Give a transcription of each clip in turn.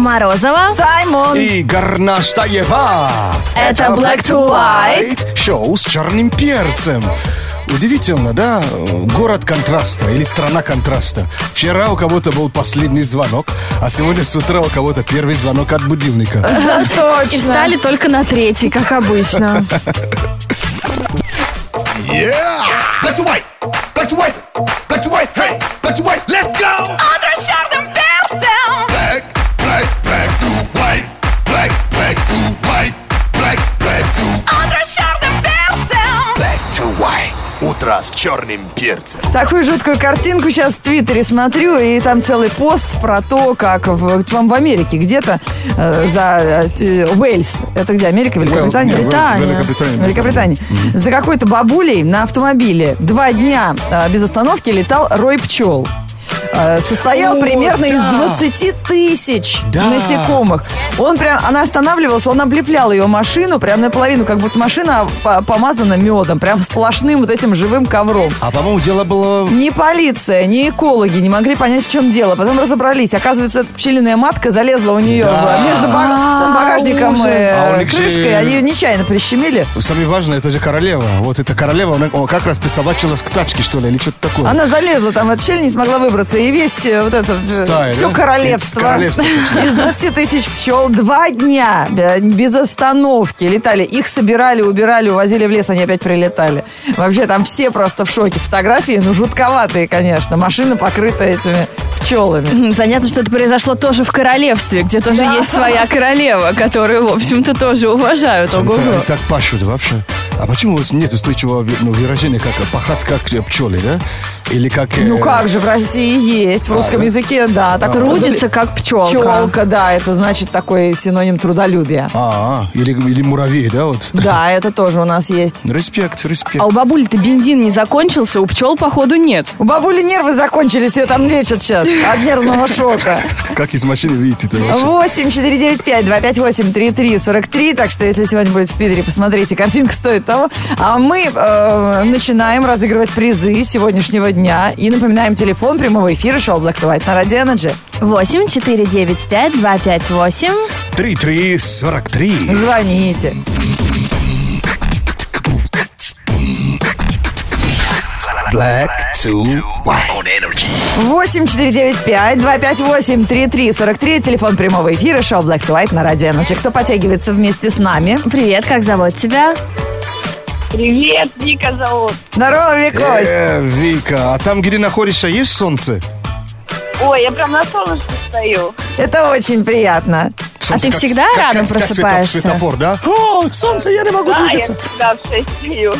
Морозова. Саймон. И Горнаштаева. Это Black to White. Шоу с черным перцем. Удивительно, да? Город контраста или страна контраста. Вчера у кого-то был последний звонок, а сегодня с утра у кого-то первый звонок от будильника. И встали только на третий, как обычно. Yeah! Black to white! Black to white! Black to white! Hey! Black to white! Let's go! Утро с черным С черным перцем. Такую жуткую картинку сейчас в Твиттере смотрю, и там целый пост про то, как в, вам в Америке где-то э, за э, Уэльс, это где, Америка, Великобритания? Уэльс, Британия. Великобритания. Великобритания. За какой-то бабулей на автомобиле два дня э, без остановки летал рой пчел. Э, Состоял О, примерно из да. 20 тысяч Да. насекомых. Он прям, она останавливался, он облеплял ее машину прям наполовину, как будто машина по- помазана медом, прям сплошным вот этим живым ковром. А, по-моему, дело было... Ни полиция, ни экологи не могли понять, в чем дело. Потом разобрались. Оказывается, эта пчелиная матка залезла у нее Да. в- между баг- А, багажником и э, А же- крышкой. Они ее нечаянно прищемили. Самое важное, это же королева. Вот эта королева, она как раз присобачилась к тачке, что ли, или что-то такое. Она залезла там в эту щель, не смогла выбраться. И весь э, вот это э, Стая, все да? королевство, Королевство, из 20 тысяч пчел два дня э, без остановки летали. Их собирали, убирали, увозили в лес, они опять прилетали. Вообще там все просто в шоке. Фотографии, ну, жутковатые, конечно. Машина покрыта этими пчелами. Занятно, что это произошло тоже в королевстве, где тоже Да. есть своя королева, которую, в общем-то, тоже уважают. Они Ого-го. так- они так пашут вообще. А почему вот нет устойчивого ну, выражения, как пахать как пчелы, да? Или как... э, Ну как же, в России есть, в русском языке, да. Так Трудится, как пчелка. Пчелка, да, это значит такой синоним трудолюбия. А, а, или, или муравей, да, вот? Да, это тоже у нас есть. Респект, респект. А у бабули-то бензин не закончился, у пчел, походу, нет. У бабули нервы закончились, ее там лечат сейчас от нервного шока. Как из машины выйти это вообще? 8 495 258 33 43. Так что, если сегодня будет в Питере, посмотрите, картинка стоит того. А мы э, начинаем разыгрывать призы сегодняшнего дня. И напоминаем телефон прямого эфира шоу Black to White на Радио Energy. 8 495 258 3343. Звоните. Black to white. On energy. 8 495 258 33 43. Телефон прямого эфира шоу Black to White на Радио Energy. Кто подтягивается вместе с нами? Привет, как зовут тебя? Привет, Вика зовут. Здорово, Викось. Э, Вика, а там, где находишься, есть солнце? Ой, я прям на солнышке стою. Это очень приятно. Солнце ты всегда рано свето- просыпаешься? Светофор, да? О, солнце, я не могу Да, я двигаться. всегда в 6 стою.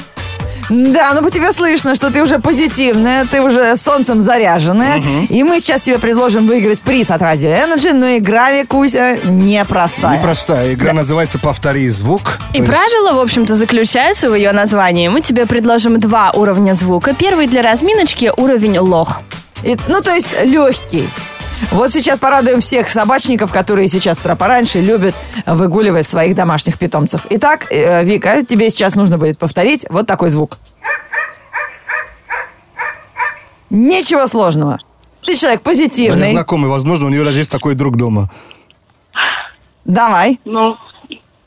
Да, ну по тебе слышно, что ты уже позитивная, ты уже солнцем заряженная. И мы сейчас тебе предложим выиграть приз от Радио Energy, но игра, Викуся, непростая. Непростая игра называется «Повтори звук». И есть- правило, в общем-то, заключается в ее названии. Мы тебе предложим два уровня звука. Первый для разминочки уровень лох. И- ну, то есть легкий. Вот сейчас порадуем всех собачников, которые сейчас с утра пораньше любят выгуливать своих домашних питомцев. Итак, э, Вика, тебе сейчас нужно будет повторить вот такой звук. Ничего сложного. Ты человек Даже позитивный. знакомый, возможно, у нее даже есть такой друг дома. Давай. Ну,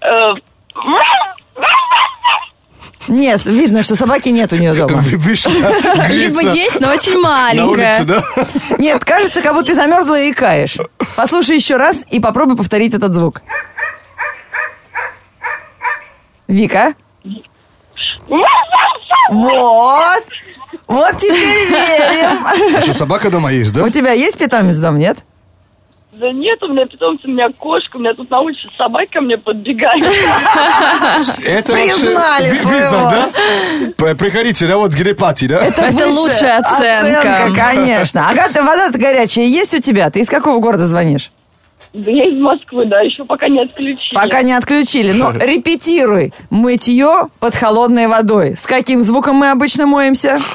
э, Нет, видно, что собаки нет у нее дома. Либо есть, но очень на улице, маленькая. да? Нет, кажется, как будто ты замерзла и икаешь. Послушай еще раз и попробуй повторить этот звук. Вика? Вот. Вот теперь верим. А что, собака дома есть, да? У тебя есть питомец дома, нет? Да нет, у меня питомцы, у меня кошка, у меня тут на улице собака мне подбегает. Это Признали вызов, да? При- Приходите, да, вот грипати, да? Это лучшая оценка. конечно. Агата, вода-то горячая есть у тебя? Ты из какого города звонишь? Да я из Москвы, да, еще пока не отключили. Пока не отключили. Но репетируй. Мытье под холодной водой. С каким звуком мы обычно моемся?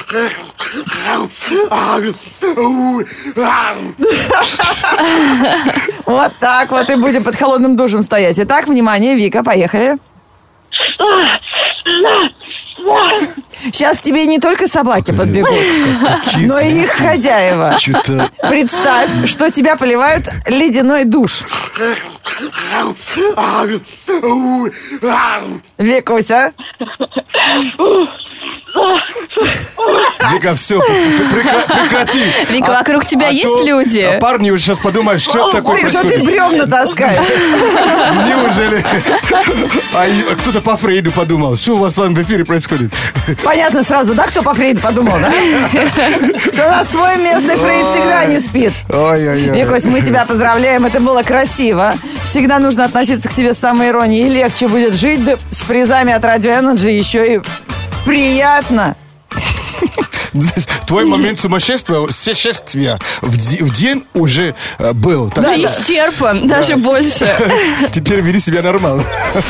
Вот так вот и будем под холодным душем стоять. Итак, внимание, Вика, поехали. Сейчас тебе не только собаки подбегут, но и их хозяева. Что-то... Представь, что тебя поливают ледяной душ. Викуся, Вика, все, прекрати. Вика, вокруг тебя а есть то люди? Парни уже сейчас подумают, что это такое ты, что ты бревна таскаешь? Неужели? А а кто-то по Фрейду подумал, что у вас с вами в эфире происходит? Понятно сразу, да, кто по Фрейду подумал, да? Что у нас свой местный Фрейд всегда не спит. Ой-ой-ой. Викусь, мы тебя поздравляем, это было красиво. Всегда нужно относиться к себе с самой иронией. И легче будет жить да с призами от Radio Energy еще и приятно. Твой момент сумасшествия, сумасшествия в, в день уже э, был. Так Да, что исчерпан, даже больше. Теперь веди себя нормально.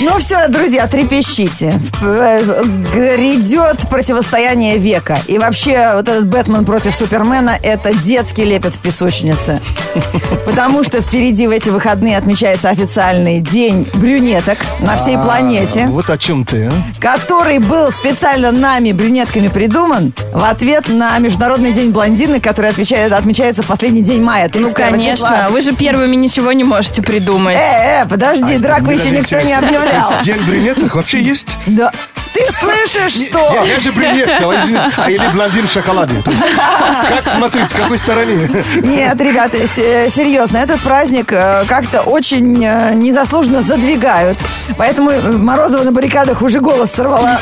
Ну все, друзья, трепещите. Э, Грядет противостояние века. И вообще, вот этот Бэтмен против Супермена – это детский лепет в песочнице. Потому что впереди в эти выходные отмечается официальный день брюнеток на всей планете. Вот о чем ты, а? который был специально нами, брюнетками, придуман в ответ на Международный день блондинок, который отвечает, отмечается в последний день мая, Ну, 31 конечно, числа. вы же первыми ничего не можете придумать. Э, э, подожди, драку Мне еще никто не объявлял. То есть день брюнеток вообще есть? Да. Ты слышишь, что? Я, я же брюнетка, а или блондин в шоколаде. То есть, как смотреть, с какой стороны? Нет, ребята, э, серьезно, этот праздник э, как-то очень э, незаслуженно задвигают. Поэтому Морозова на баррикадах уже голос сорвала,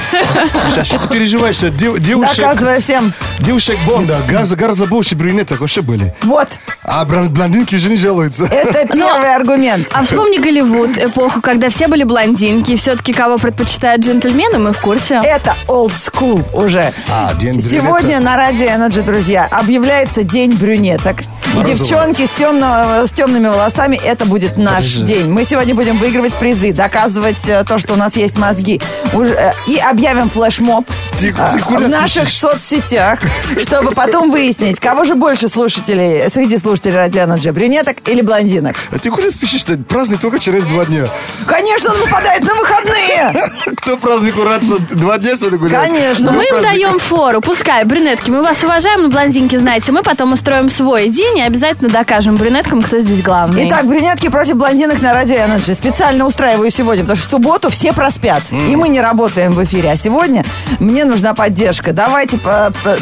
Слушай, а что ты переживаешь? что дев- девушек, доказывая всем. девушек Бонда гораздо, гораздо больше брюнеток вообще были. Вот, А блондинки же не жалуются. это первый аргумент. А вспомни Голливуд, эпоху, когда все были блондинки, все-таки кого предпочитают джентльмены, мы в курсе. Это old school уже. А, день. Сегодня на Радио Energy, друзья, объявляется День брюнеток. И девчонки с, темно- с темными волосами, это будет наш Подожди. день. Мы сегодня будем выигрывать призы, доказывать э, то, что у нас есть мозги. Уже, э, и объявим флешмоб Ты- э, ты в наших спешишь? соцсетях, чтобы потом выяснить, кого же больше слушателей, среди слушателей Радио Energy, брюнеток или блондинок. А ты куда спешишь-то? Праздник только через два дня. Конечно, он выпадает на выходные! Кто празднику рад, что два дня, что ли, гуляет? Конечно. Но мы им даем фору, пускай, брюнетки, мы вас уважаем, но блондинки, знаете, мы потом устроим свой день и обязательно докажем брюнеткам, кто здесь главный. Итак, брюнетки против блондинок на Радио Energy. Специально устраиваю сегодня, потому что в субботу все проспят. И мы не работаем в эфире. А сегодня мне нужна поддержка. Давайте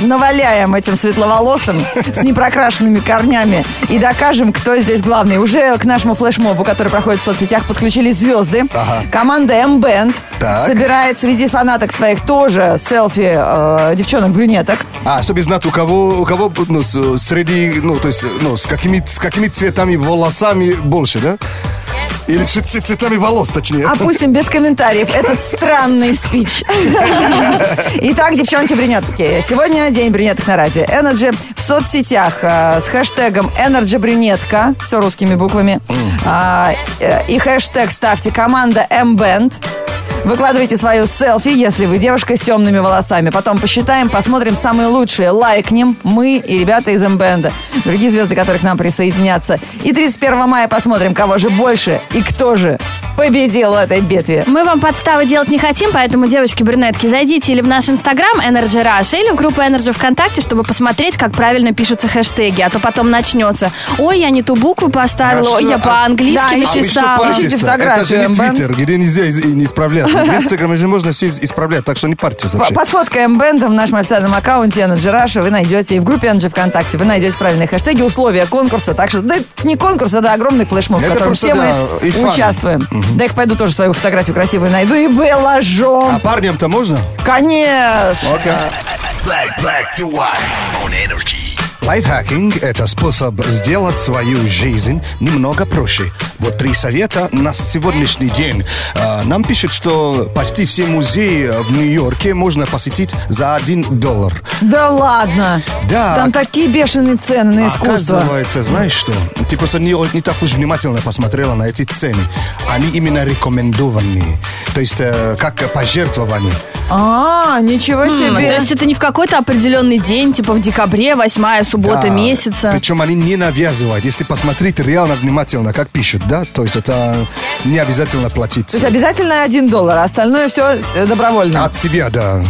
наваляем этим светловолосым с непрокрашенными корнями и докажем, кто здесь главный. Уже к нашему флешмобу, который проходит в соцсетях, подключились звезды. Ага. Команда M-Band собирает среди фанаток своих тоже селфи э, девчонок-брюнеток. А, чтобы знать, у кого, у кого ну, среди, ну, то есть, ну, с какими, с какими цветами волосами больше, да? Или цветами волос, точнее. Опустим без комментариев этот странный спич. Итак, девчонки брюнетки. Сегодня день брюнеток на радио. Energy в соцсетях э, с хэштегом Energy брюнетка. Все русскими буквами. А, э, и хэштег ставьте команда M-Band. Выкладывайте свою селфи, если вы девушка с темными волосами. Потом посчитаем, посмотрим самые лучшие, лайкнем мы и ребята из М-бенда. Другие звезды, которые к нам присоединятся. И 31 мая посмотрим, кого же больше и кто же победил в этой битве. Мы вам подставы делать не хотим, поэтому, девочки-брюнетки, зайдите или в наш инстаграм Energy Rush, или в группу Energy ВКонтакте, чтобы посмотреть, как правильно пишутся хэштеги. А то потом начнется. Ой, я не ту букву поставила, А ой, я что? по-английски Да, А написала. фотографию, Это же не. Твиттер, где нельзя не исправлять. В Инстаграме же можно все исправлять, так что не парьтесь вообще. Под фоткой М-бенда в нашем официальном аккаунте Energy Rush вы найдете, и в группе Energy ВКонтакте вы найдете правильные хэштеги, условия конкурса. Так что, да, не конкурс, а да, огромный флешмоб, в котором все да, мы участвуем. Да, я пойду тоже свою фотографию красивую найду и выложу. А парням-то можно? Конечно. Окей. Black, black to white on Energy. Лайфхакинг – это способ сделать свою жизнь немного проще. Вот три совета на сегодняшний день. А, Нам пишут, что почти все музеи в Нью-Йорке можно посетить за один доллар. Да ладно. Да. Там такие бешеные цены на искусство. Оказывается, знаешь что? Ты просто не, не так уж внимательно посмотрела на эти цены. Они именно рекомендованные. То есть, э, как пожертвование. А, ничего М, себе. То есть это не в какой-то определенный день, типа в декабре, восьмая суббота Да. месяца. Причем они не навязывают. Если посмотреть реально внимательно, как пишут. да, то есть это не обязательно платить. То есть обязательно один доллар, а остальное все добровольно. От себя, да.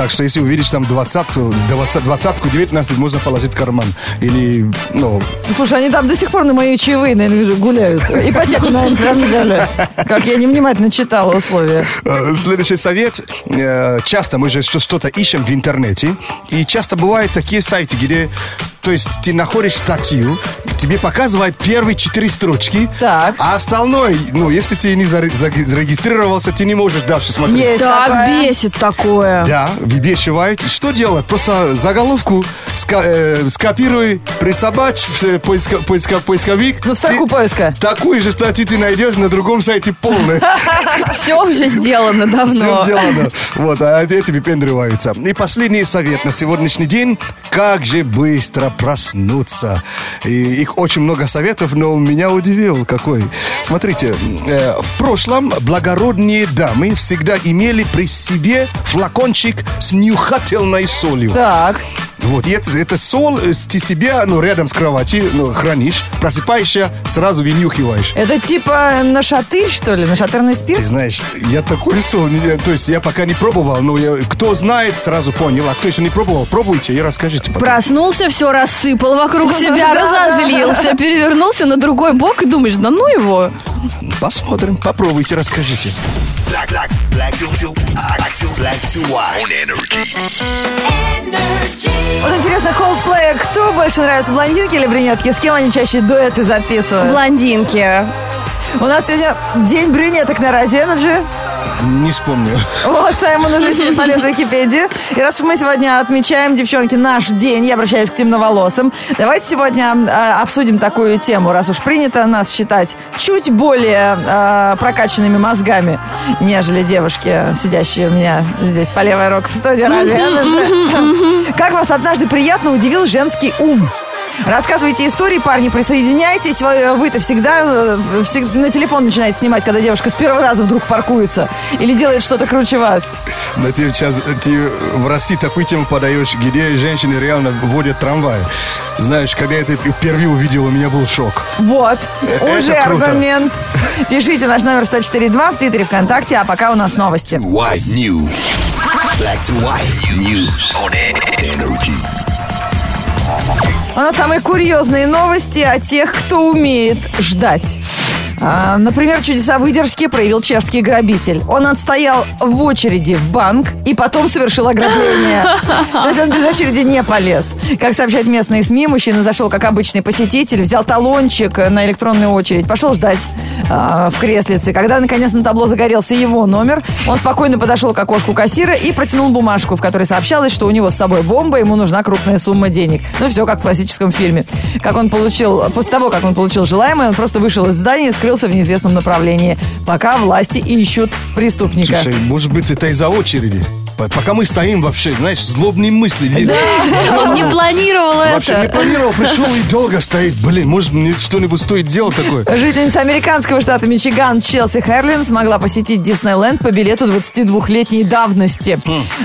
Так что если увидишь там 20, 20, 20 19 можно положить в карман. Или, ну, Слушай, они там до сих пор на мои чаевые, наверное, же гуляют. Ипотеку, наверное, прям взяли. Как я невнимательно читала условия. Э, Следующий совет. Э, Часто мы же что- что-то ищем в интернете. И часто бывают такие сайты, где... То есть ты находишь статью, тебе показывают первые четыре строчки, Так. а остальное, ну, если ты не заре- заре- зарегистрировался, ты не можешь дальше смотреть. Есть Так такое. бесит такое. Да, выбешивает. Что делать? Просто заголовку ска- э, скопируй, присобачь в э, поиска- поиска- поисковик. Ну, в строку Ты поиска. Такую же статью ты найдешь на другом сайте полной. Все уже сделано Все давно. сделано. Вот, а эти выпендриваются. И последний совет на сегодняшний день. Как же быстро проснуться. И их очень много советов, но меня удивил какой. Смотрите, э, в прошлом благородные дамы всегда имели при себе флакончик с нюхательной солью. Так. Вот, и это, это соль э, ты себя, ну, рядом с кроватью, ну, хранишь, просыпаешься, сразу вынюхиваешь. Это типа нашатырь, что ли? Нашатырный Ты спирт? знаешь, я такой соль, не- то есть я пока не пробовал, но я- кто знает, сразу понял, а кто еще не пробовал, пробуйте и расскажите потом. Проснулся, все рассыпал вокруг себя, разозлился, перевернулся на другой бок и думаешь, да ну его. Посмотрим, попробуйте, расскажите. Black, black, black to, to, black to, black to white. On energy. Вот интересно, Coldplay, кто больше нравится, блондинки или брюнетки? С кем они чаще дуэты записывают? Блондинки. У нас сегодня день брюнеток на Радио Energy. Не вспомню. Вот, Саймон уже сидит полез в Википедию. И раз уж мы сегодня отмечаем, девчонки, наш день, я обращаюсь к темноволосым, давайте сегодня э, обсудим такую тему, раз уж принято нас считать чуть более э, прокачанными мозгами, нежели девушки, сидящие у меня здесь по левой руке в студии Радио. Как вас однажды приятно удивил женский ум? Рассказывайте истории, парни, присоединяйтесь. Вы- Вы-то всегда, э, всег- на телефон начинаете снимать, когда девушка с первого раза вдруг паркуется или делает что-то круче вас. Но ты сейчас ты в России такую тему подаешь, где женщины реально водят трамвай. Знаешь, когда я это впервые увидел, у меня был шок. Вот, Это уже круто. аргумент. Пишите наш номер 104.2 в Твиттере, ВКонтакте, а пока у нас новости. White news. Black to white news. On energy. У нас самые курьезные новости о тех, кто умеет ждать. А, Например, чудеса выдержки проявил чешский грабитель. Он отстоял в очереди в банк и потом совершил ограбление. То есть он без очереди не полез. Как сообщают местные СМИ, мужчина зашел как обычный посетитель, взял талончик на электронную очередь, пошел ждать а, в креслице. Когда, наконец, на табло загорелся его номер, он спокойно подошел к окошку кассира и протянул бумажку, в которой сообщалось, что у него с собой бомба, ему нужна крупная сумма денег. Ну, все как в классическом фильме. Как он получил, после того, как он получил желаемое, он просто вышел из здания и скрылся в неизвестном направлении, пока власти ищут преступника. Слушай, может быть, это из-за очереди. Пока мы стоим вообще, знаешь, злобные мысли. лезут. Он не планировал Вообще не планировал, пришел и долго стоит. Блин, может мне что-нибудь стоит делать такое? Жительница американского штата Мичиган Челси Херлин смогла посетить Диснейленд по билету 22-летней давности.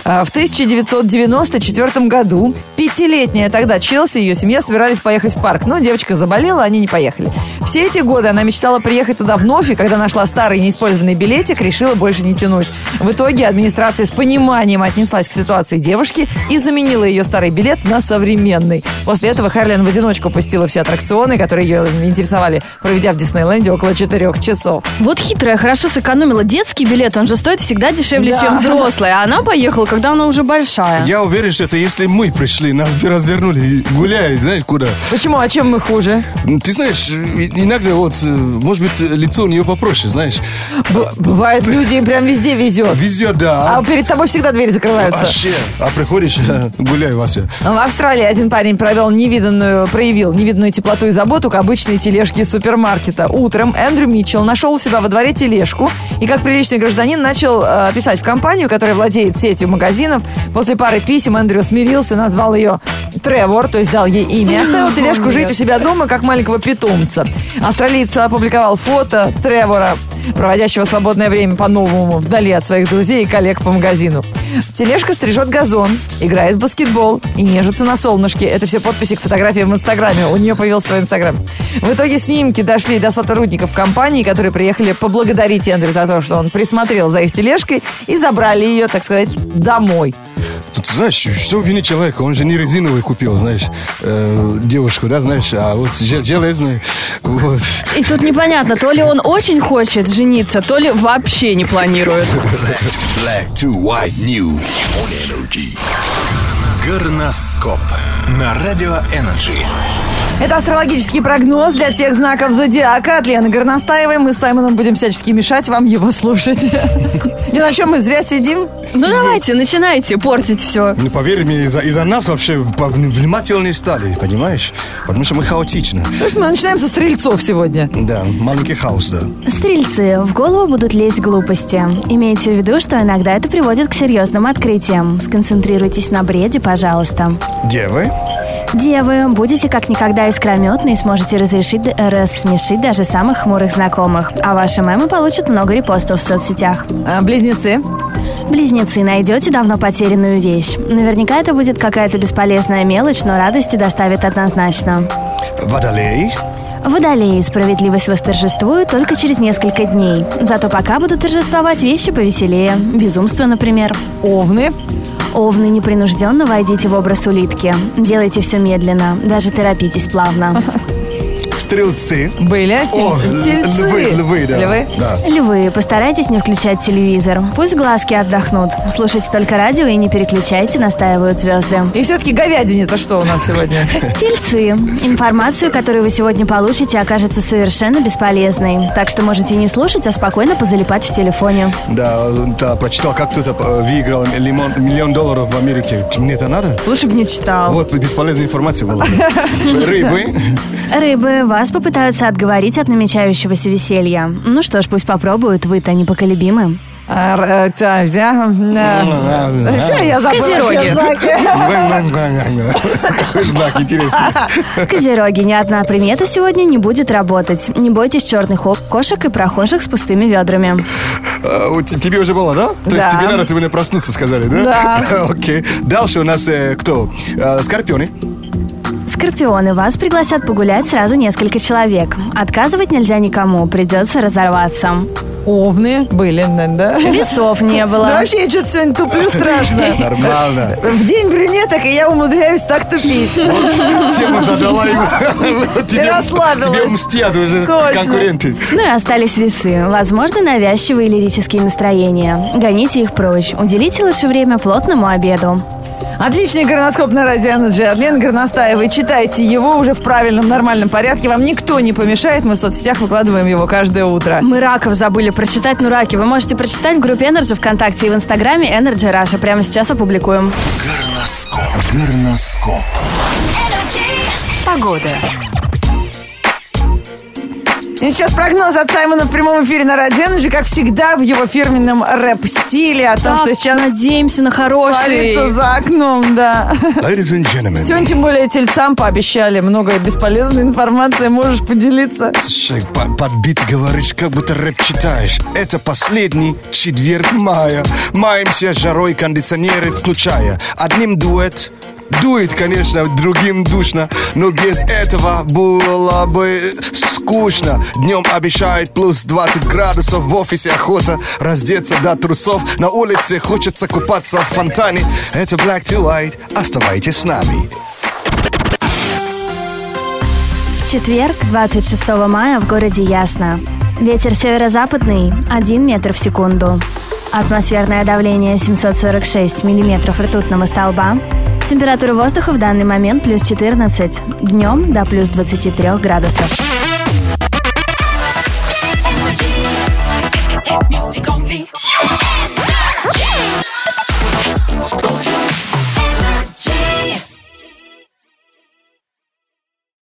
А, В 1994 году пятилетняя тогда Челси и ее семья собирались поехать в парк, но девочка заболела, они не поехали. Все эти годы она мечтала приехать туда вновь, и когда нашла старый неиспользованный билетик, решила больше не тянуть. В итоге администрация с пониманием отнеслась к ситуации девушки и заменила ее старый билет на современный. После этого Харлин в одиночку пустила все аттракционы, которые ее интересовали, проведя в Диснейленде около четырех часов. Вот хитрая, хорошо сэкономила. Детский билет, он же стоит всегда дешевле, Да. чем взрослый. А она поехала, когда она уже большая. Я уверен, что это если мы пришли, нас бы развернули и гуляют, знаешь, куда. Почему? А чем мы хуже? Ну, Ты знаешь, иногда вот, э, может быть, лицо у нее попроще, знаешь. Б- бывает, люди им прям везде везет. Везет, да. А перед тобой всегда двери закрываются. Вообще. А приходишь, гуляй, Вася. В Австралии один парень провел невиданную, проявил невиданную теплоту и заботу к обычной тележке из супермаркета. Утром Эндрю Митчелл нашел у себя во дворе тележку и, как приличный гражданин, начал э, писать в компанию, которая владеет сетью магазинов. После пары писем Эндрю смирился, назвал ее Тревор, то есть дал ей имя, оставил тележку жить у себя дома, как маленького питомца. Австралиец опубликовал фото Тревора, проводящего свободное время по-новому вдали от своих друзей и коллег по магазину. Тележка стрижет газон, играет в баскетбол и нежится на солнышке. Это все подписи к фотографиям в Инстаграме. У нее появился свой Инстаграм. В итоге снимки дошли до сотрудников компании, которые приехали поблагодарить Эндрю за то, что он присмотрел за их тележкой и забрали ее, так сказать, домой. Тут, знаешь, что винить человека? Он же не резиновый купил, знаешь, э, девушку, да, знаешь, а вот жел- железный, вот. И тут непонятно, то ли он очень хочет жениться, то ли вообще не планирует. Black to white news on Energy. Горноскоп на Радио Energy. Это астрологический прогноз для всех знаков зодиака от Лены Горностаевой. Мы с Саймоном будем всячески мешать вам его слушать. Не на чем мы зря сидим. Ну давайте, начинайте портить все. Ну, поверь мне, из-за из нас вообще внимательнее стали, понимаешь? Потому что мы хаотичны. То есть мы начинаем со стрельцов сегодня. Да, маленький хаос, да. Стрельцы, в голову будут лезть глупости. Имейте в виду, что иногда это приводит к серьезным открытиям. Сконцентрируйтесь на бреде, пожалуйста. Девы, Девы, будете как никогда искрометны и сможете разрешить, рассмешить даже самых хмурых знакомых. А ваши мемы получат много репостов в соцсетях. А, близнецы. Близнецы, найдете давно потерянную вещь. Наверняка это будет какая-то бесполезная мелочь, но радости доставит однозначно. водолей, Водолеи, справедливость восторжествует только через несколько дней. Зато пока будут торжествовать вещи повеселее. Безумство, например. Овны. Овны непринужденно войдите в образ улитки. Делайте все медленно, даже торопитесь плавно. Стрелцы. Были О, тельцы. львы, львы, да. Львы. Да. Львы, постарайтесь не включать телевизор. Пусть глазки отдохнут. Слушайте только радио и не переключайте, настаивают звезды. И все-таки говядине-то что у нас сегодня? Тельцы. Информацию, которую вы сегодня получите, окажется совершенно бесполезной. Так что можете не слушать, а спокойно позалипать в телефоне. Да, да, прочитал, как кто-то э, выиграл лимон- миллион долларов в Америке. Мне это надо? Лучше бы не читал. Вот, бесполезная информация была. Рыбы. Рыбы, вас попытаются отговорить от намечающегося веселья. Ну что ж, пусть попробуют, вы-то непоколебимы. А, э, та, взя- да. Все, я забыла Козероги. Какой знак. Козероги, ни одна примета сегодня не будет работать. Не бойтесь черных кошек и прохожих с пустыми ведрами. А, Тебе уже было, да? То есть тебе надо сегодня проснуться, сказали, да? Да. Окей. Дальше у нас э, кто? Э, Скорпионы. Скорпионы, вас пригласят погулять сразу несколько человек. Отказывать нельзя никому, придется разорваться. Овны были, да? Весов не было. Да вообще я что-то сегодня туплю страшно. Нормально. В день брюнеток, и я умудряюсь так тупить. Тему задала ему. Тебе- расслабилась. Тебе мстят уже Точно. конкуренты. Ну и остались весы. Возможно, навязчивые лирические настроения. Гоните их прочь. Уделите лучше время плотному обеду. Отличный горноскоп на Радио Energy от Лены Горностаевой. Читайте его уже в правильном, нормальном порядке. Вам никто не помешает. Мы в соцсетях выкладываем его каждое утро. Мы раков забыли прочитать, ну раки вы можете прочитать в группе Energy ВКонтакте и в Инстаграме Energy Russia. Прямо сейчас опубликуем. Горноскоп. Горноскоп. Погода. И сейчас прогноз от Саймона в прямом эфире на Радио Energy, как всегда, в его фирменном рэп-стиле о том, Так, что сейчас надеемся на хороший. за окном, да. Ladies and gentlemen. Сегодня, тем более, тельцам пообещали много бесполезной информации. Можешь поделиться? Слушай, по- подбит говоришь, как будто рэп читаешь. Это последний четверг мая. Маемся жарой, кондиционеры включая. Одним дуэт, дует, конечно, другим душно, но без этого было бы скучно. Днем обещает плюс 20 градусов, в офисе охота раздеться до трусов. На улице хочется купаться в фонтане. Это Black to White, оставайтесь с нами. В четверг, 26 мая, в городе Ясно. Ветер северо-западный 1 метр в секунду. Атмосферное давление 746 миллиметров ртутного столба. Температура воздуха в данный момент плюс 14. Днем до плюс 23 градусов.